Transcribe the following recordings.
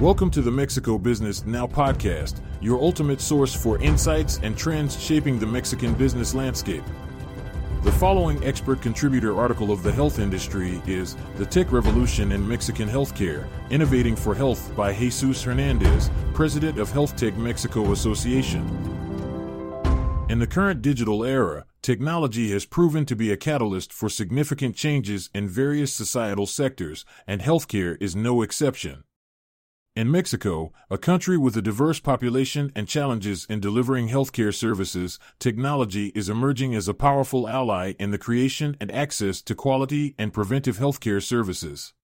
Welcome to the Mexico Business Now podcast, your ultimate source for insights and trends shaping the Mexican business landscape. The following expert contributor article of the health industry is The Tech Revolution in Mexican Healthcare Innovating for Health by Jesus Hernandez, President of Health Tech Mexico Association. In the current digital era, technology has proven to be a catalyst for significant changes in various societal sectors, and healthcare is no exception. In Mexico, a country with a diverse population and challenges in delivering healthcare services, technology is emerging as a powerful ally in the creation and access to quality and preventive healthcare services.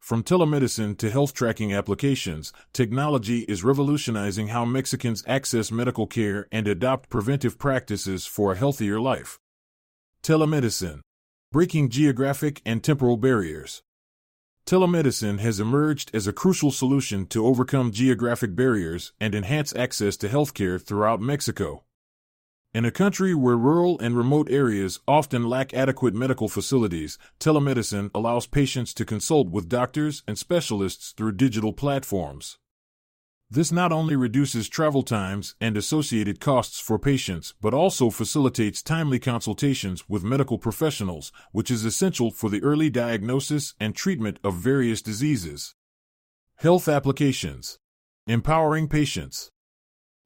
From telemedicine to health tracking applications, technology is revolutionizing how Mexicans access medical care and adopt preventive practices for a healthier life. Telemedicine Breaking geographic and temporal barriers. Telemedicine has emerged as a crucial solution to overcome geographic barriers and enhance access to healthcare throughout Mexico. In a country where rural and remote areas often lack adequate medical facilities, telemedicine allows patients to consult with doctors and specialists through digital platforms. This not only reduces travel times and associated costs for patients, but also facilitates timely consultations with medical professionals, which is essential for the early diagnosis and treatment of various diseases. Health applications Empowering patients.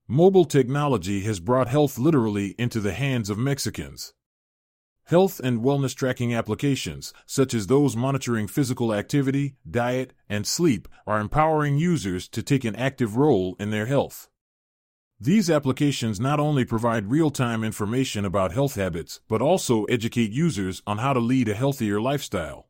Mobile technology has brought health literally into the hands of Mexicans. Health and wellness tracking applications, such as those monitoring physical activity, diet, and sleep, are empowering users to take an active role in their health. These applications not only provide real time information about health habits, but also educate users on how to lead a healthier lifestyle.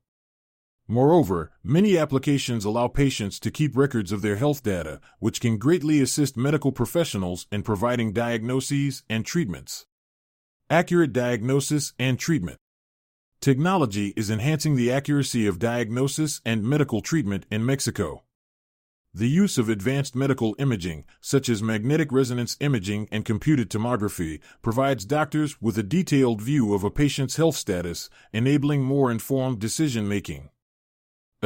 Moreover, many applications allow patients to keep records of their health data, which can greatly assist medical professionals in providing diagnoses and treatments. Accurate diagnosis and treatment. Technology is enhancing the accuracy of diagnosis and medical treatment in Mexico. The use of advanced medical imaging, such as magnetic resonance imaging and computed tomography, provides doctors with a detailed view of a patient's health status, enabling more informed decision making.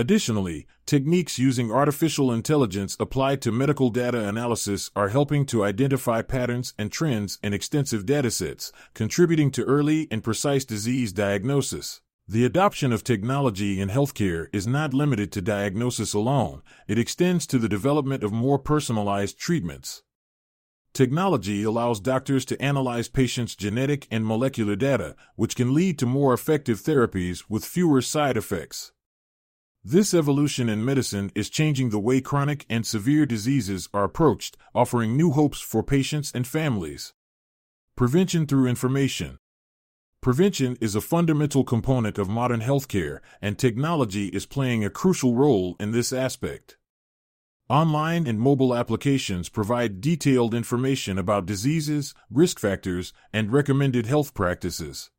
Additionally, techniques using artificial intelligence applied to medical data analysis are helping to identify patterns and trends in extensive datasets, contributing to early and precise disease diagnosis. The adoption of technology in healthcare is not limited to diagnosis alone, it extends to the development of more personalized treatments. Technology allows doctors to analyze patients' genetic and molecular data, which can lead to more effective therapies with fewer side effects. This evolution in medicine is changing the way chronic and severe diseases are approached, offering new hopes for patients and families. Prevention through information. Prevention is a fundamental component of modern healthcare, and technology is playing a crucial role in this aspect. Online and mobile applications provide detailed information about diseases, risk factors, and recommended health practices.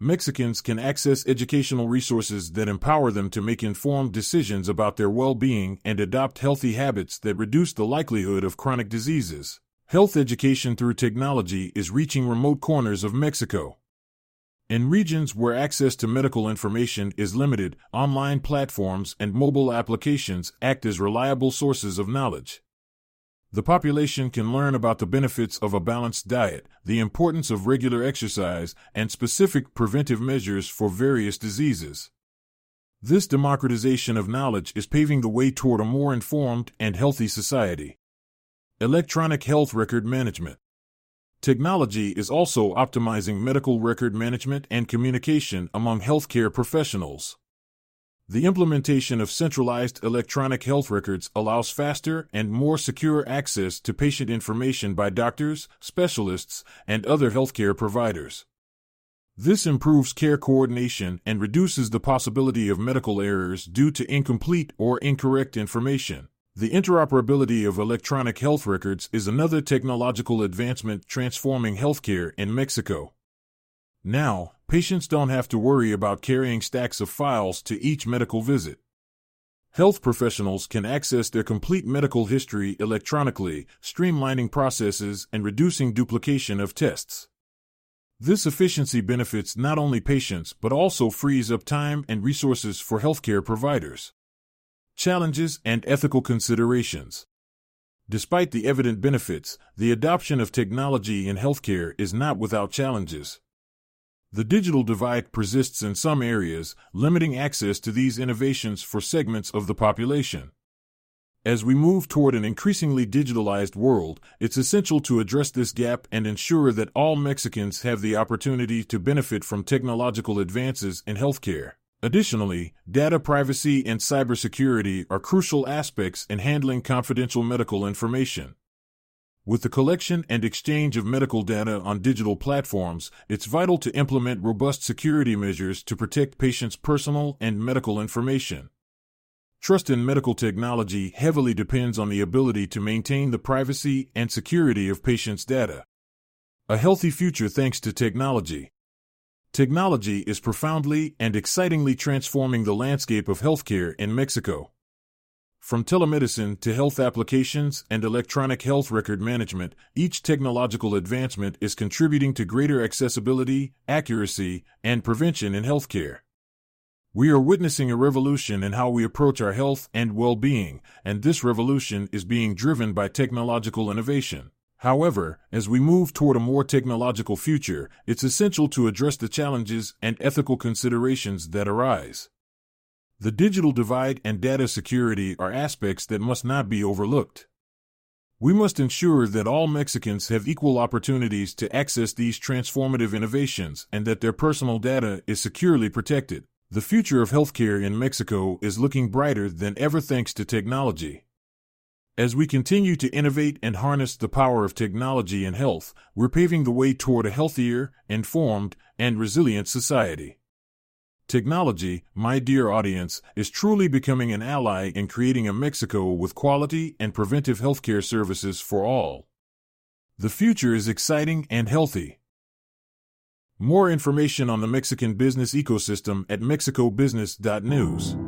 Mexicans can access educational resources that empower them to make informed decisions about their well being and adopt healthy habits that reduce the likelihood of chronic diseases. Health education through technology is reaching remote corners of Mexico. In regions where access to medical information is limited, online platforms and mobile applications act as reliable sources of knowledge. The population can learn about the benefits of a balanced diet, the importance of regular exercise, and specific preventive measures for various diseases. This democratization of knowledge is paving the way toward a more informed and healthy society. Electronic health record management. Technology is also optimizing medical record management and communication among healthcare professionals. The implementation of centralized electronic health records allows faster and more secure access to patient information by doctors, specialists, and other healthcare providers. This improves care coordination and reduces the possibility of medical errors due to incomplete or incorrect information. The interoperability of electronic health records is another technological advancement transforming healthcare in Mexico. Now, patients don't have to worry about carrying stacks of files to each medical visit. Health professionals can access their complete medical history electronically, streamlining processes and reducing duplication of tests. This efficiency benefits not only patients but also frees up time and resources for healthcare providers. challenges, and ethical considerations. Despite the evident benefits, the adoption of technology in healthcare is not without challenges. The digital divide persists in some areas, limiting access to these innovations for segments of the population. As we move toward an increasingly digitalized world, it's essential to address this gap and ensure that all Mexicans have the opportunity to benefit from technological advances in healthcare. Additionally, data privacy and cybersecurity are crucial aspects in handling confidential medical information. With the collection and exchange of medical data on digital platforms, it's vital to implement robust security measures to protect patients' personal and medical information. Trust in medical technology heavily depends on the ability to maintain the privacy and security of patients' data. A healthy future thanks to technology. Technology is profoundly and excitingly transforming the landscape of healthcare in Mexico. From telemedicine to health applications and electronic health record management, each technological advancement is contributing to greater accessibility, accuracy, and prevention in healthcare. We are witnessing a revolution in how we approach our health and well being, and this revolution is being driven by technological innovation. However, as we move toward a more technological future, it's essential to address the challenges and ethical considerations that arise. The digital divide and data security are aspects that must not be overlooked. We must ensure that all Mexicans have equal opportunities to access these transformative innovations and that their personal data is securely protected. The future of healthcare in Mexico is looking brighter than ever thanks to technology. As we continue to innovate and harness the power of technology in health, we're paving the way toward a healthier, informed, and resilient society. Technology, my dear audience, is truly becoming an ally in creating a Mexico with quality and preventive healthcare services for all. The future is exciting and healthy. More information on the Mexican business ecosystem at mexicobusiness.news.